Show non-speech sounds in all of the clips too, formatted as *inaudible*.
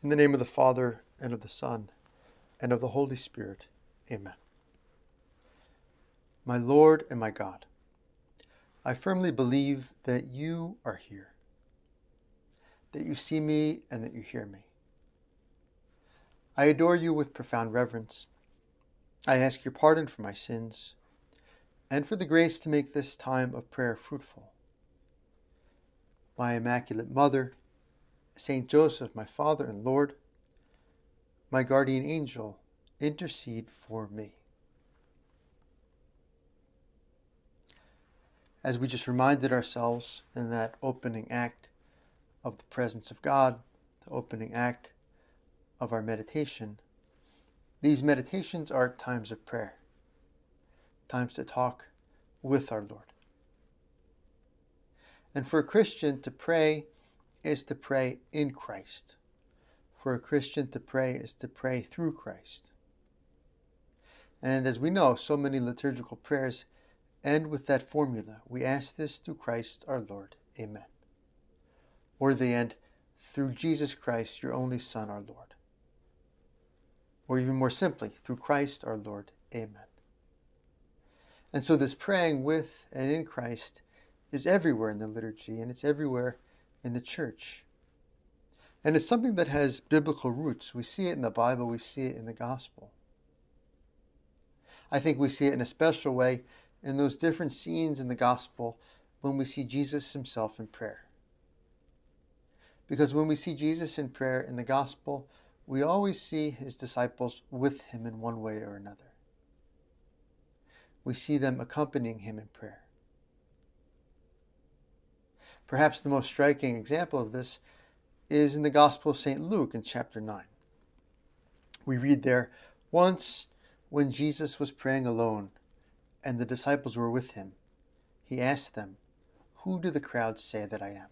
In the name of the Father, and of the Son, and of the Holy Spirit. Amen. My Lord and my God, I firmly believe that you are here, that you see me and that you hear me. I adore you with profound reverence. I ask your pardon for my sins and for the grace to make this time of prayer fruitful. My Immaculate Mother, Saint Joseph, my Father and Lord, my guardian angel, intercede for me. As we just reminded ourselves in that opening act of the presence of God, the opening act of our meditation, these meditations are times of prayer, times to talk with our Lord. And for a Christian to pray is to pray in Christ. For a Christian to pray is to pray through Christ. And as we know, so many liturgical prayers end with that formula We ask this through Christ our Lord. Amen. Or they end through Jesus Christ, your only Son, our Lord. Or even more simply, through Christ our Lord. Amen. And so this praying with and in Christ is everywhere in the liturgy, and it's everywhere in the church. And it's something that has biblical roots. We see it in the Bible, we see it in the gospel. I think we see it in a special way in those different scenes in the gospel when we see Jesus himself in prayer. Because when we see Jesus in prayer in the gospel, we always see his disciples with him in one way or another. We see them accompanying him in prayer. Perhaps the most striking example of this is in the Gospel of St. Luke in chapter 9. We read there, Once, when Jesus was praying alone and the disciples were with him, he asked them, Who do the crowds say that I am?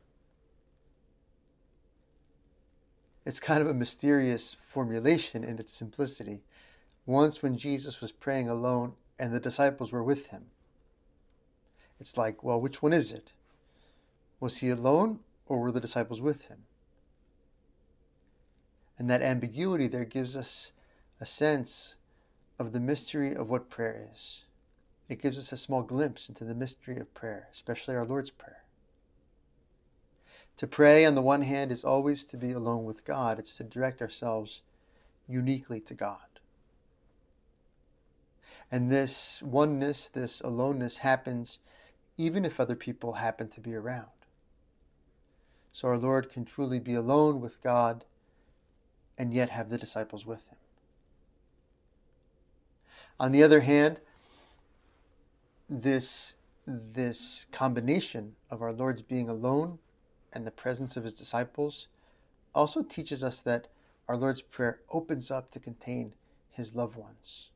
It's kind of a mysterious formulation in its simplicity. Once, when Jesus was praying alone and the disciples were with him, it's like, well, which one is it? Was he alone or were the disciples with him? And that ambiguity there gives us a sense of the mystery of what prayer is. It gives us a small glimpse into the mystery of prayer, especially our Lord's Prayer. To pray, on the one hand, is always to be alone with God, it's to direct ourselves uniquely to God. And this oneness, this aloneness happens even if other people happen to be around so our Lord can truly be alone with God and yet have the disciples with him. On the other hand, this, this combination of our Lord's being alone and the presence of his disciples also teaches us that our Lord's Prayer opens up to contain his loved ones.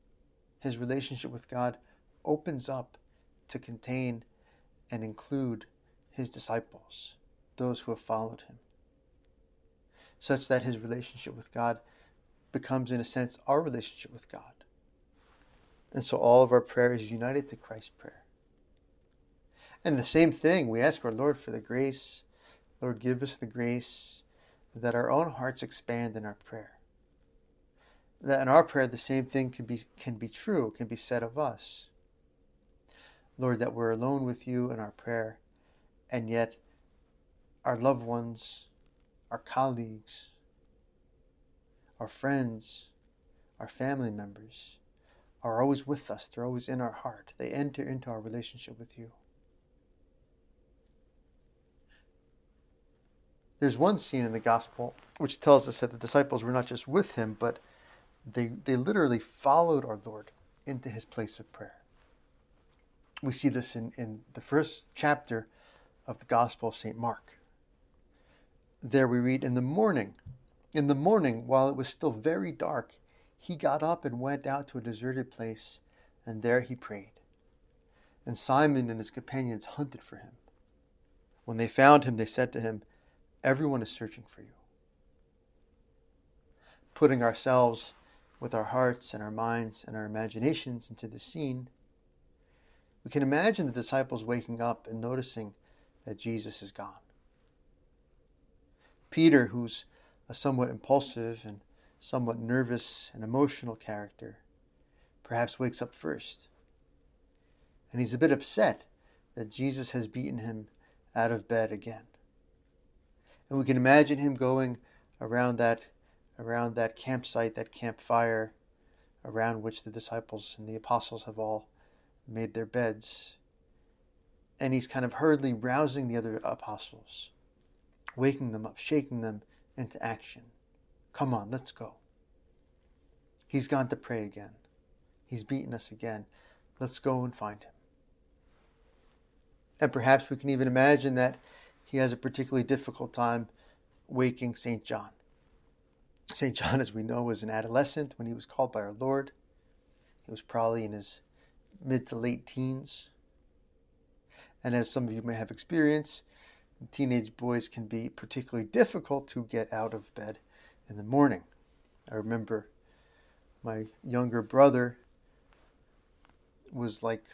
His relationship with God opens up to contain and include his disciples those who have followed him, such that his relationship with God becomes, in a sense, our relationship with God. And so all of our prayer is united to Christ's prayer. And the same thing, we ask our Lord for the grace. Lord, give us the grace that our own hearts expand in our prayer. That in our prayer, the same thing can be, can be true, can be said of us. Lord, that we're alone with you in our prayer, and yet our loved ones, our colleagues, our friends, our family members are always with us. They're always in our heart. They enter into our relationship with you. There's one scene in the gospel which tells us that the disciples were not just with him, but they, they literally followed our Lord into his place of prayer. We see this in, in the first chapter of the Gospel of St. Mark. There we read, In the morning, in the morning, while it was still very dark, he got up and went out to a deserted place, and there he prayed. And Simon and his companions hunted for him. When they found him, they said to him, Everyone is searching for you. Putting ourselves with our hearts and our minds and our imaginations into the scene, we can imagine the disciples waking up and noticing that Jesus is gone. Peter, who's a somewhat impulsive and somewhat nervous and emotional character, perhaps wakes up first. And he's a bit upset that Jesus has beaten him out of bed again. And we can imagine him going around that around that campsite, that campfire around which the disciples and the apostles have all made their beds. And he's kind of hurriedly rousing the other apostles, waking them up, shaking them into action. Come on, let's go. He's gone to pray again. He's beaten us again. Let's go and find him. And perhaps we can even imagine that he has a particularly difficult time waking St. John. St. John, as we know, was an adolescent when he was called by our Lord. He was probably in his mid to late teens. And as some of you may have experienced, teenage boys can be particularly difficult to get out of bed in the morning. I remember my younger brother was like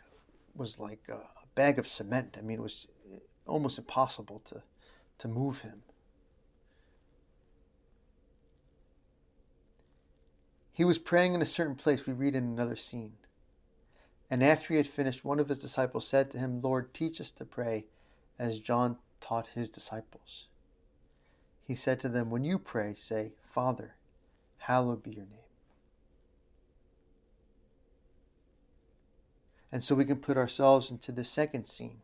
was like a, bag of cement. I mean, it was eh, almost impossible to to move him. He was praying in a certain place, we read in another scene. And after he had finished, one of his disciples said to him, Lord, teach us to pray as John taught his disciples. He said to them, When you pray, say, Father, hallowed be your name. And so we can put ourselves into the second scene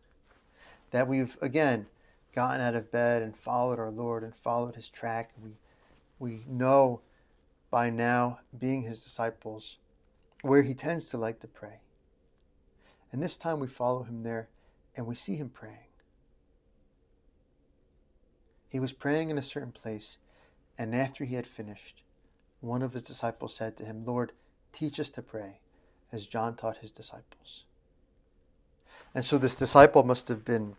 that we've, again, gotten out of bed and followed our Lord and followed his track. We, we know by now, being his disciples, where he tends to like to pray. And this time we follow him there and we see him praying. He was praying in a certain place, and after he had finished, one of his disciples said to him, Lord, teach us to pray, as John taught his disciples. And so this disciple must have been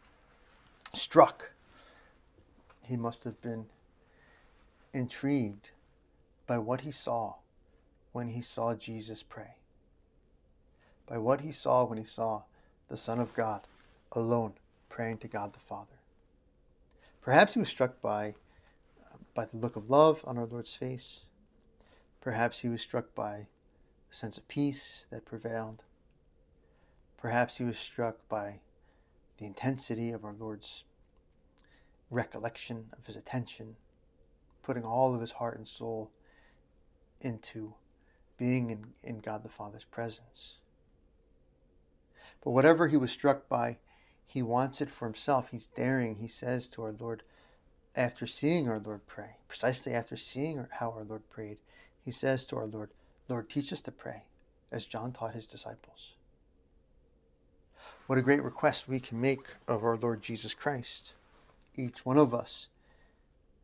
struck. He must have been intrigued by what he saw when he saw Jesus pray, by what he saw when he saw the Son of God alone praying to God the Father. Perhaps he was struck by, uh, by the look of love on our Lord's face. Perhaps he was struck by a sense of peace that prevailed. Perhaps he was struck by the intensity of our Lord's recollection of his attention, putting all of his heart and soul into being in, in God the Father's presence. But whatever he was struck by, he wants it for himself. He's daring. He says to our Lord, after seeing our Lord pray, precisely after seeing how our Lord prayed, he says to our Lord, Lord, teach us to pray, as John taught his disciples. What a great request we can make of our Lord Jesus Christ, each one of us,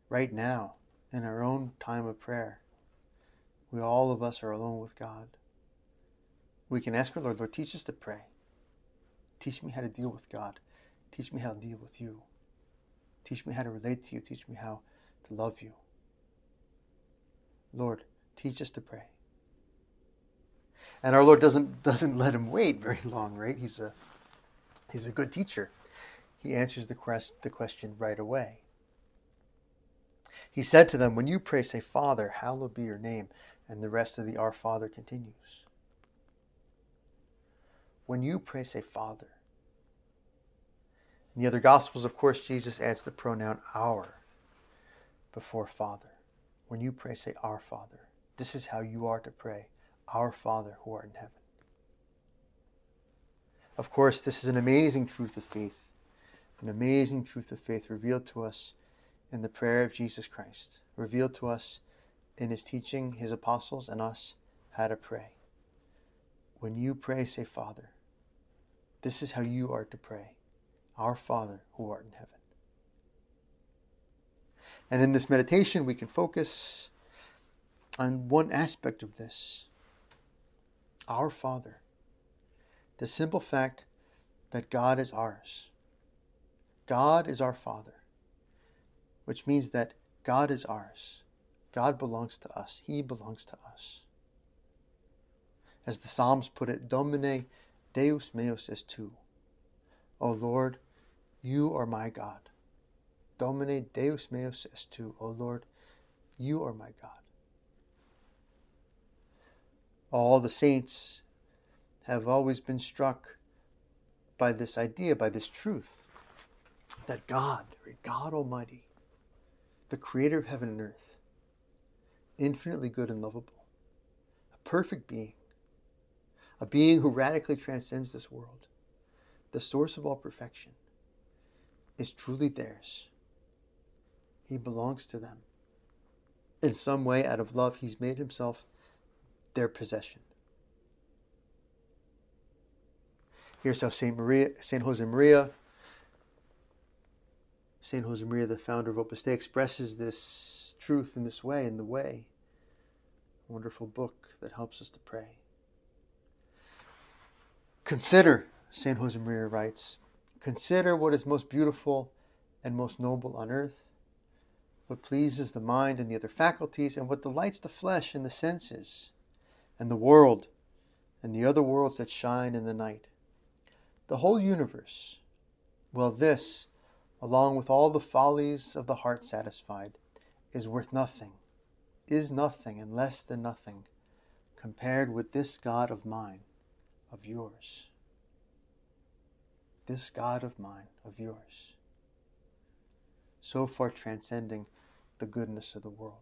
right now, in our own time of prayer. We all of us are alone with God. We can ask our Lord, Lord, teach us to pray. Teach me how to deal with God. Teach me how to deal with you. Teach me how to relate to you. Teach me how to love you. Lord, teach us to pray. And our Lord doesn't *laughs* doesn't let him wait very long, right? He's a he's a good teacher. He answers the quest, the question right away. He said to them, When you pray, say, Father, hallowed be your name. And the rest of the Our Father continues. When you pray, say Father. In the other Gospels, of course, Jesus adds the pronoun our before Father. When you pray, say Our Father. This is how you are to pray Our Father who art in heaven. Of course, this is an amazing truth of faith, an amazing truth of faith revealed to us in the prayer of Jesus Christ, revealed to us in his teaching his apostles and us how to pray. When you pray, say, Father. This is how you are to pray Our Father who art in heaven. And in this meditation, we can focus on one aspect of this Our Father. The simple fact that God is ours. God is our Father, which means that God is ours. God belongs to us. He belongs to us. As the Psalms put it, Domine Deus meus est tu. O Lord, you are my God. Domine Deus meus est tu. O Lord, You are my God. All the saints have always been struck by this idea, by this truth, that God, God Almighty, the creator of heaven and earth, infinitely good and lovable, a perfect being, a being who radically transcends this world, the source of all perfection, is truly theirs. He belongs to them. In some way, out of love, he's made himself their possession. Here's how Saint Jose Maria, Saint Josemaria, Saint the founder of Opus Dei, expresses this truth in this way, in the way. Wonderful book that helps us to pray. Consider, Saint Josemaria writes, consider what is most beautiful and most noble on earth, what pleases the mind and the other faculties, and what delights the flesh and the senses, and the world, and the other worlds that shine in the night the whole universe. Well, this, along with all the follies of the heart satisfied, is worth nothing, is nothing, and less than nothing, compared with this God of mine, of yours. This God of mine, of yours. So far transcending the goodness of the world.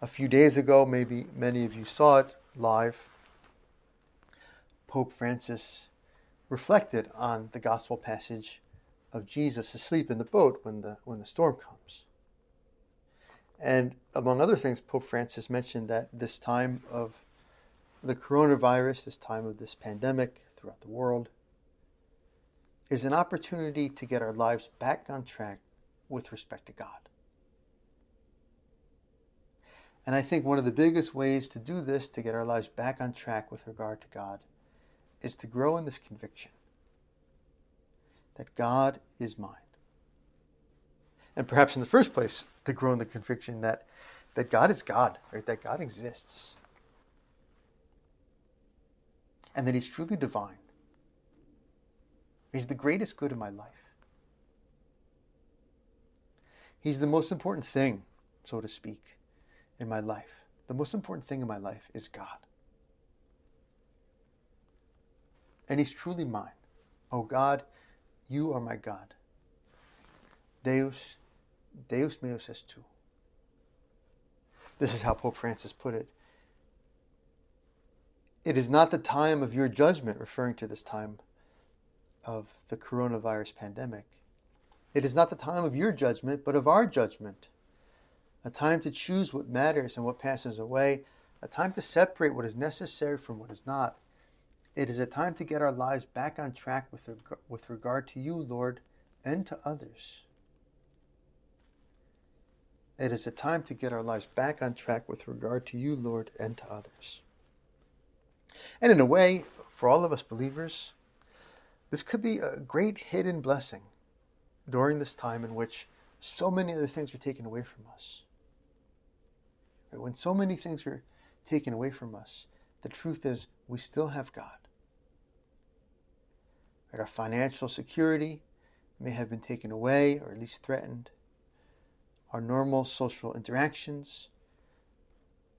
A few days ago, maybe many of you saw it live Pope Francis reflected on the gospel passage of Jesus asleep in the boat when the, when the storm comes. And among other things, Pope Francis mentioned that this time of the coronavirus, this time of this pandemic throughout the world, is an opportunity to get our lives back on track with respect to God. And I think one of the biggest ways to do this, to get our lives back on track with regard to God, is to grow in this conviction that God is mine. And perhaps in the first place, to grow in the conviction that, that God is God, right? That God exists. And that He's truly divine. He's the greatest good in my life. He's the most important thing, so to speak, in my life. The most important thing in my life is God and he's truly mine. Oh God, you are my God. Deus, Deus meus est tu. This is how Pope Francis put it. It is not the time of your judgment, referring to this time of the coronavirus pandemic. It is not the time of your judgment, but of our judgment. A time to choose what matters and what passes away, a time to separate what is necessary from what is not, it is a time to get our lives back on track with, reg- with regard to you, Lord, and to others. It is a time to get our lives back on track with regard to you, Lord, and to others. And in a way, for all of us believers, this could be a great hidden blessing during this time in which so many other things are taken away from us. When so many things are taken away from us, the truth is we still have God. Our financial security may have been taken away or at least threatened. Our normal social interactions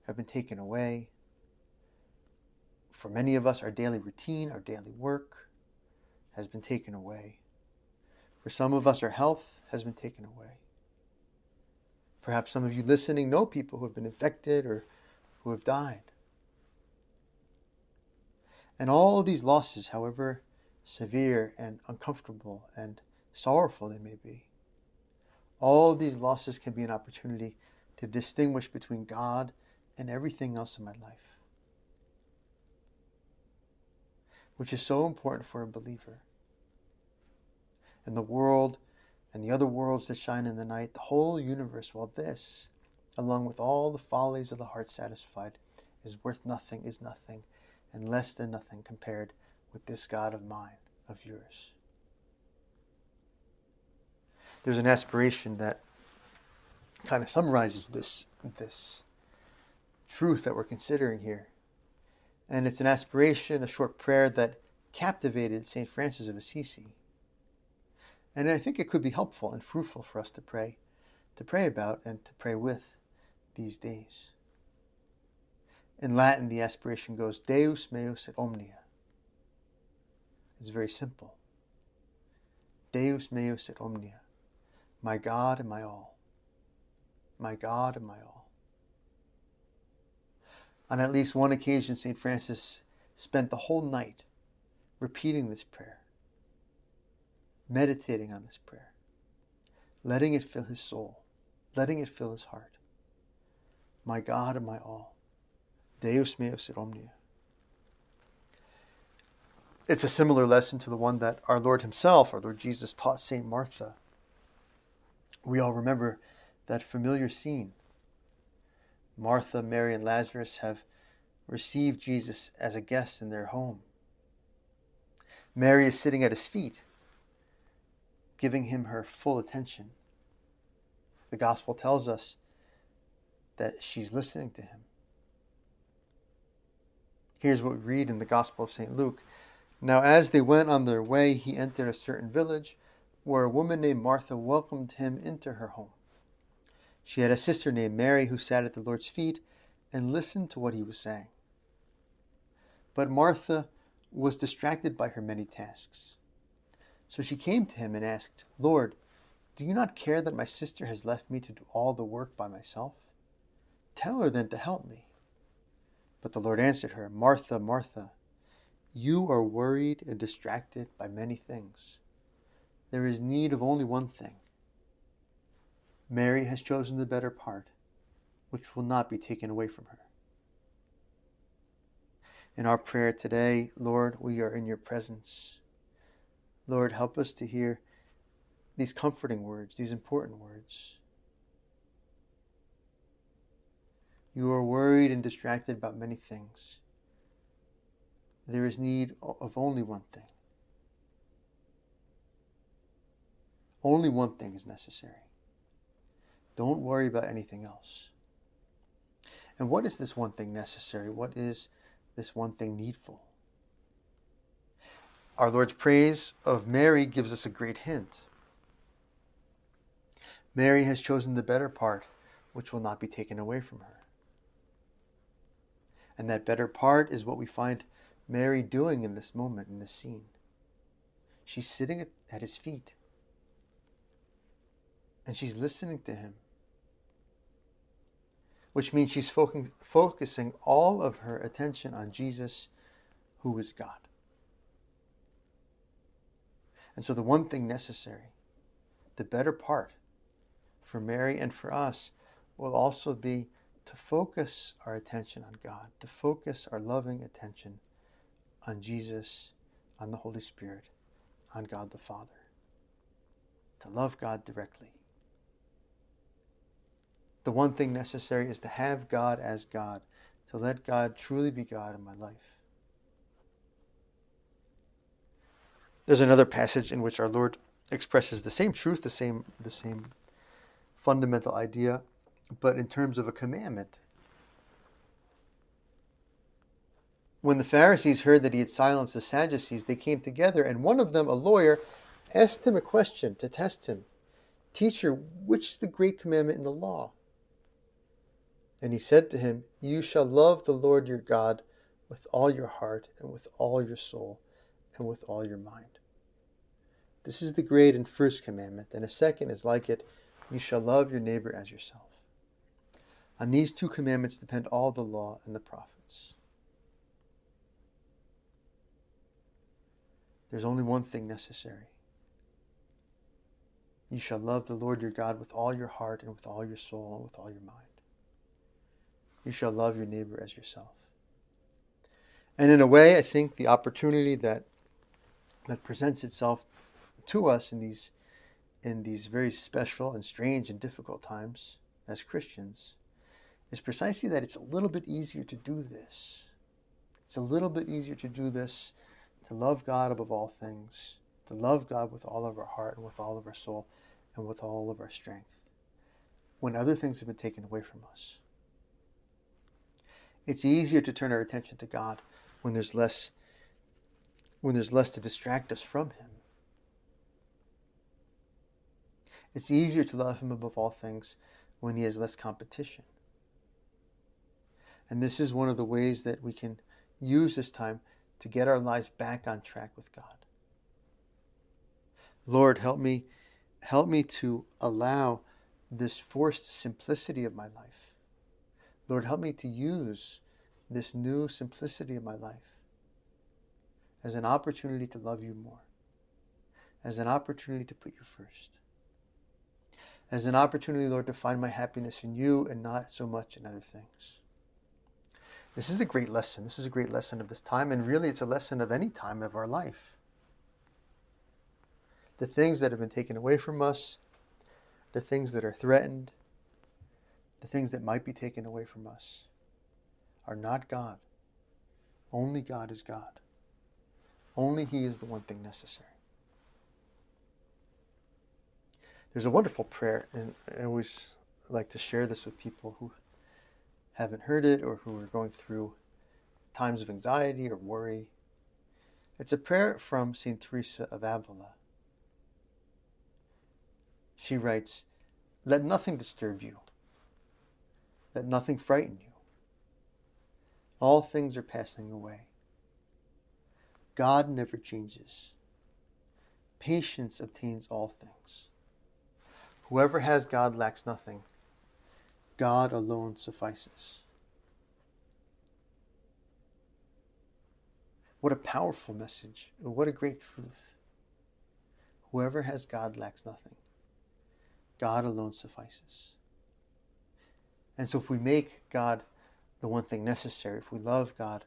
have been taken away. For many of us, our daily routine, our daily work has been taken away. For some of us, our health has been taken away. Perhaps some of you listening know people who have been infected or who have died. And all of these losses, however severe and uncomfortable and sorrowful they may be, all of these losses can be an opportunity to distinguish between God and everything else in my life, which is so important for a believer. And the world and the other worlds that shine in the night, the whole universe, well, this, along with all the follies of the heart satisfied, is worth nothing, is nothing, and less than nothing compared with this God of mine, of yours. There's an aspiration that kind of summarizes this, this truth that we're considering here. And it's an aspiration, a short prayer that captivated St. Francis of Assisi. And I think it could be helpful and fruitful for us to pray to pray about and to pray with these days. In Latin, the aspiration goes Deus meus et omnia. It's very simple. Deus meus et omnia. My God and my all. My God and my all. On at least one occasion, St. Francis spent the whole night repeating this prayer, meditating on this prayer, letting it fill his soul, letting it fill his heart. My God and my all. Deus meus et omnia. It's a similar lesson to the one that our Lord Himself, our Lord Jesus, taught St. Martha. We all remember that familiar scene. Martha, Mary, and Lazarus have received Jesus as a guest in their home. Mary is sitting at his feet, giving him her full attention. The gospel tells us that she's listening to him. Here's what we read in the Gospel of St. Luke. Now, as they went on their way, he entered a certain village where a woman named Martha welcomed him into her home. She had a sister named Mary who sat at the Lord's feet and listened to what he was saying. But Martha was distracted by her many tasks. So she came to him and asked, Lord, do you not care that my sister has left me to do all the work by myself? Tell her then to help me. But the Lord answered her, Martha, Martha, you are worried and distracted by many things. There is need of only one thing. Mary has chosen the better part, which will not be taken away from her. In our prayer today, Lord, we are in your presence. Lord, help us to hear these comforting words, these important words. You are worried and distracted about many things. There is need of only one thing. Only one thing is necessary. Don't worry about anything else. And what is this one thing necessary? What is this one thing needful? Our Lord's praise of Mary gives us a great hint. Mary has chosen the better part, which will not be taken away from her. And that better part is what we find Mary doing in this moment, in this scene. She's sitting at, his feet and she's listening to him, which means she's fo- focusing all of her attention on Jesus, who is God. And so, the one thing necessary, the better part for Mary and for us, will also be to focus our attention on God, to focus our loving attention on Jesus, on the Holy Spirit, on God the Father, to love God directly. The one thing necessary is to have God as God, to let God truly be God in my life. There's another passage in which our Lord expresses the same truth, the same, the same fundamental idea but in terms of a commandment. When the Pharisees heard that he had silenced the Sadducees, they came together, and one of them, a lawyer, asked him a question to test him Teacher, which is the great commandment in the law? And he said to him, You shall love the Lord your God with all your heart, and with all your soul, and with all your mind. This is the great and first commandment, and a second is like it you shall love your neighbor as yourself. On these two commandments depend all the law and the prophets. There's only one thing necessary. You shall love the Lord your God with all your heart and with all your soul and with all your mind. You shall love your neighbor as yourself. And in a way, I think the opportunity that that presents itself to us in these in these very special and strange and difficult times as Christians is precisely that it's a little bit easier to do this. It's a little bit easier to do this, to love God above all things, to love God with all of our heart and with all of our soul and with all of our strength, when other things have been taken away from us. It's easier to turn our attention to God when there's less when there's less to distract us from him. It's easier to love Him above all things when He has less competition. And this is one of the ways that we can use this time to get our lives back on track with God. Lord, help me help me to allow this forced simplicity of my life. Lord, help me to use this new simplicity of my life as an opportunity to love you more, as an opportunity to put you first, as an opportunity, Lord, to find my happiness in you and not so much in other things. This is a great lesson. This is a great lesson of this time, and really it's a lesson of any time of our life. The things that have been taken away from us, the things that are threatened, the things that might be taken away from us are not God. Only God is God. Only He is the one thing necessary. There's a wonderful prayer, and I always like to share this with people who haven't heard it or who are going through times of anxiety or worry. It's a prayer from St. Teresa of Avila. She writes, Let nothing disturb you. Let nothing frighten you. All things are passing away. God never changes. Patience obtains all things. Whoever has God lacks nothing. God alone suffices. What a powerful message. What a great truth. Whoever has God lacks nothing. God alone suffices. And so, if we make God the one thing necessary, if we love God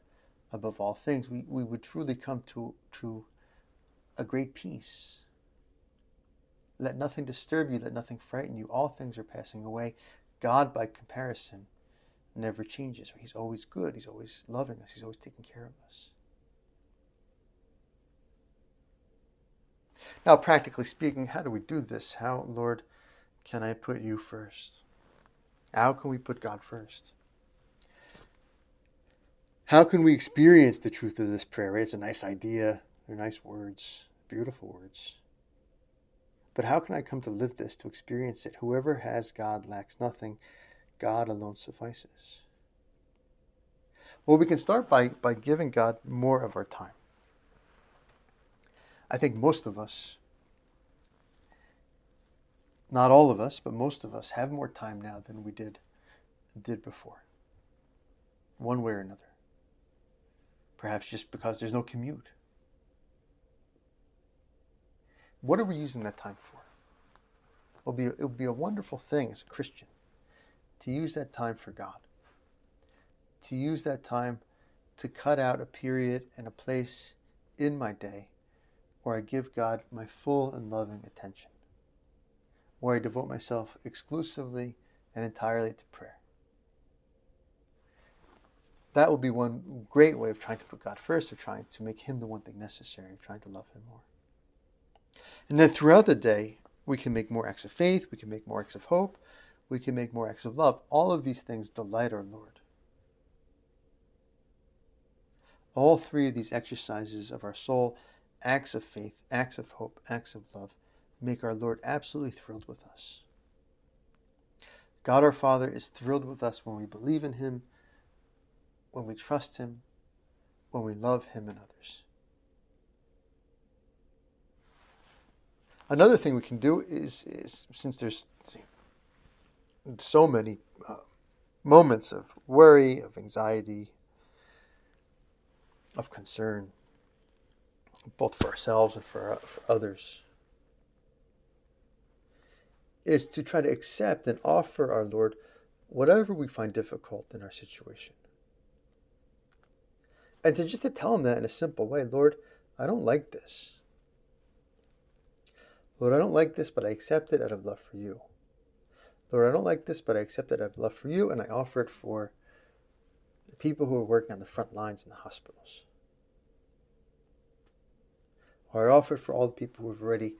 above all things, we, we would truly come to, to a great peace. Let nothing disturb you, let nothing frighten you. All things are passing away. God, by comparison, never changes. He's always good. He's always loving us. He's always taking care of us. Now, practically speaking, how do we do this? How, Lord, can I put you first? How can we put God first? How can we experience the truth of this prayer? Right? It's a nice idea. They're nice words, beautiful words. But how can I come to live this, to experience it? Whoever has God lacks nothing. God alone suffices. Well, we can start by, by giving God more of our time. I think most of us, not all of us, but most of us have more time now than we did did before. One way or another. Perhaps just because there's no commute. What are we using that time for? It'll be, it'll be a wonderful thing as a Christian to use that time for God, to use that time to cut out a period and a place in my day where I give God my full and loving attention, where I devote myself exclusively and entirely to prayer. That will be one great way of trying to put God first, of trying to make Him the one thing necessary, of trying to love Him more. And then throughout the day, we can make more acts of faith, we can make more acts of hope, we can make more acts of love. All of these things delight our Lord. All three of these exercises of our soul, acts of faith, acts of hope, acts of love, make our Lord absolutely thrilled with us. God our Father is thrilled with us when we believe in Him, when we trust Him, when we love Him and others. Another thing we can do is, is since there's so many uh, moments of worry, of anxiety, of concern, both for ourselves and for, uh, for others, is to try to accept and offer our Lord whatever we find difficult in our situation. And to just to tell him that in a simple way, Lord, I don't like this. Lord, I don't like this, but I accept it out of love for you. Lord, I don't like this, but I accept it out of love for you, and I offer it for the people who are working on the front lines in the hospitals. Or I offer it for all the people who have already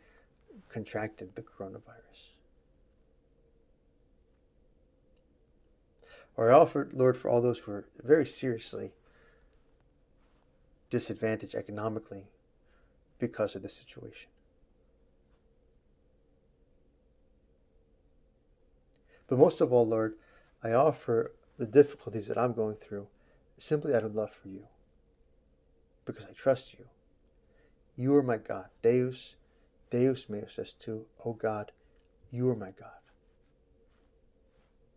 contracted the coronavirus. Or I offer Lord, for all those who are very seriously disadvantaged economically because of the situation. But most of all, Lord, I offer the difficulties that I'm going through simply out of love for you, because I trust you. You are my God. Deus, Deus meus est tu. O God, you are my God.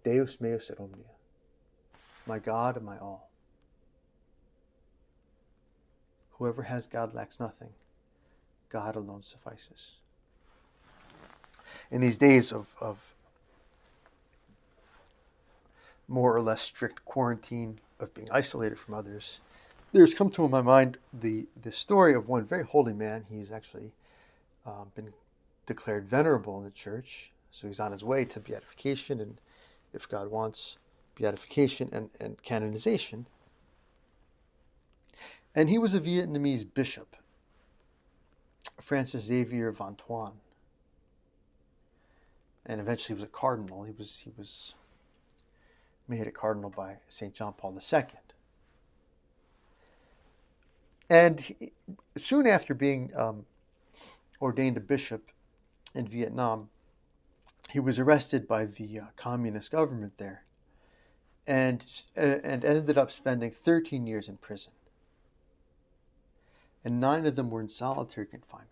Deus meus et omnia. My God and my all. Whoever has God lacks nothing. God alone suffices. In these days of, of more or less strict quarantine, of being isolated from others, there's come to my mind the, the story of one very holy man. He's actually um, been declared venerable in the church, so he's on his way to beatification, and if God wants, beatification and, and canonization. And he was a Vietnamese bishop, Francis Xavier Van Thuan. And eventually he was a cardinal. He was, he was made a cardinal by St. John Paul II. And he, soon after being um, ordained a bishop in Vietnam, he was arrested by the uh, communist government there and, uh, and ended up spending 13 years in prison. And nine of them were in solitary confinement.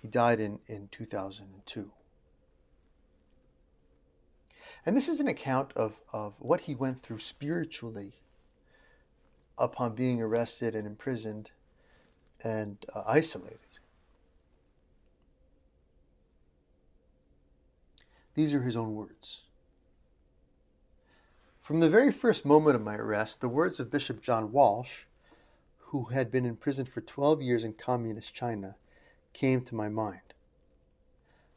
He died in, in 2002. And this is an account of, of what he went through spiritually upon being arrested and imprisoned and uh, isolated. These are his own words. From the very first moment of my arrest, the words of Bishop John Walsh, who had been imprisoned for 12 years in communist China, came to my mind.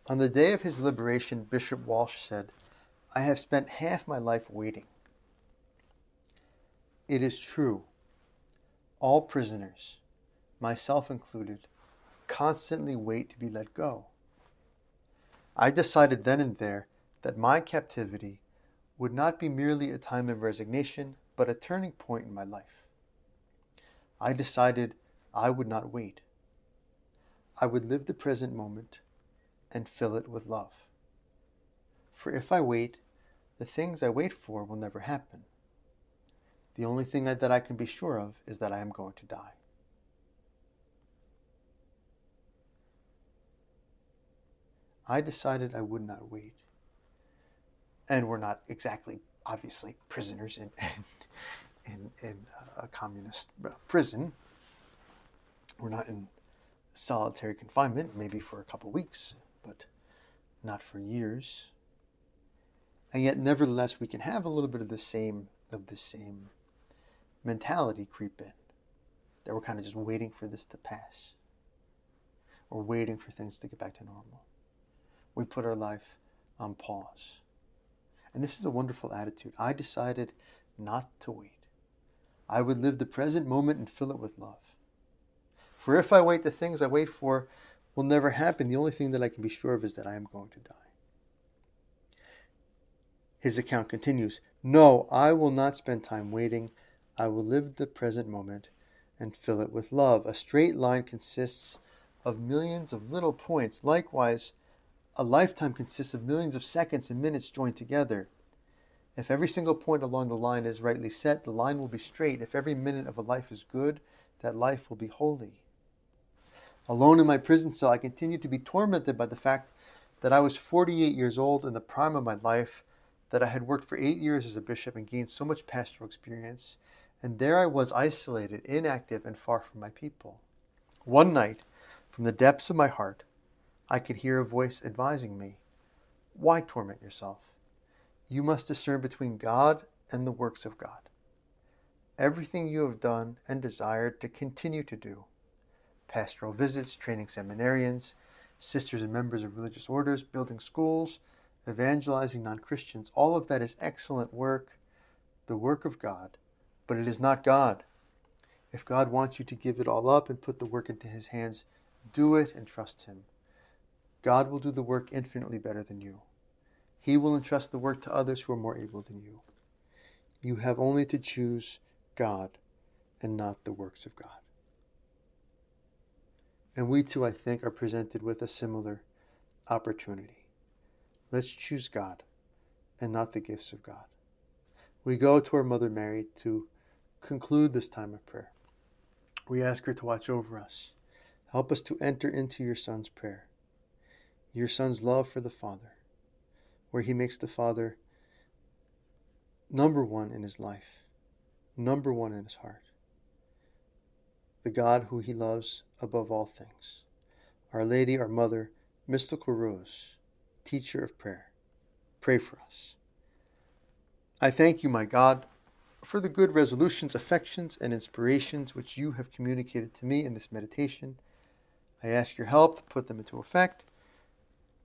On the day of his liberation, Bishop Walsh said, I have spent half my life waiting. It is true. All prisoners, myself included, constantly wait to be let go. I decided then and there that my captivity would not be merely a time of resignation, but a turning point in my life. I decided I would not wait. I would live the present moment and fill it with love. For if I wait, the things I wait for will never happen. The only thing that I can be sure of is that I am going to die. I decided I would not wait. And we're not exactly, obviously, prisoners in, *laughs* in, in, uh, a communist uh, prison. We're not in solitary confinement, maybe for a couple weeks, but not for years. And yet, nevertheless, we can have a little bit of the same of the same mentality creep in. That we're kind of just waiting for this to pass. Or waiting for things to get back to normal we put our life on pause. And this is a wonderful attitude. I decided not to wait. I would live the present moment and fill it with love. For if I wait, the things I wait for will never happen. The only thing that I can be sure of is that I am going to die. His account continues No, I will not spend time waiting. I will live the present moment and fill it with love. A straight line consists of millions of little points. Likewise, a lifetime consists of millions of seconds and minutes joined together. If every single point along the line is rightly set, the line will be straight. If every minute of a life is good, that life will be holy. Alone in my prison cell, I continued to be tormented by the fact that I was 48 years old in the prime of my life, that I had worked for eight years as a bishop and gained so much pastoral experience, and there I was isolated, inactive, and far from my people. One night, from the depths of my heart, I could hear a voice advising me Why torment yourself? You must discern between God and the works of God. Everything you have done and desired to continue to do pastoral visits, training seminarians, sisters and members of religious orders, building schools, evangelizing non Christians all of that is excellent work, the work of God, but it is not God. If God wants you to give it all up and put the work into His hands, do it and trust Him. God will do the work infinitely better than you. He will entrust the work to others who are more able than you. You have only to choose God and not the works of God. And we too, I think, are presented with a similar opportunity. Let's choose God and not the gifts of God. We go to our Mother Mary to conclude this time of prayer. We ask her to watch over us. Help us to enter into your Son's prayer, your Son's love for the Father, where he makes the Father number one in his life, number one in his heart, the God who he loves above all things. Our Lady, our Mother, mystical Rose, teacher of prayer, pray for us. I thank you, my God, for the good resolutions, affections, and inspirations which you have communicated to me in this meditation. I ask your help to put them into effect.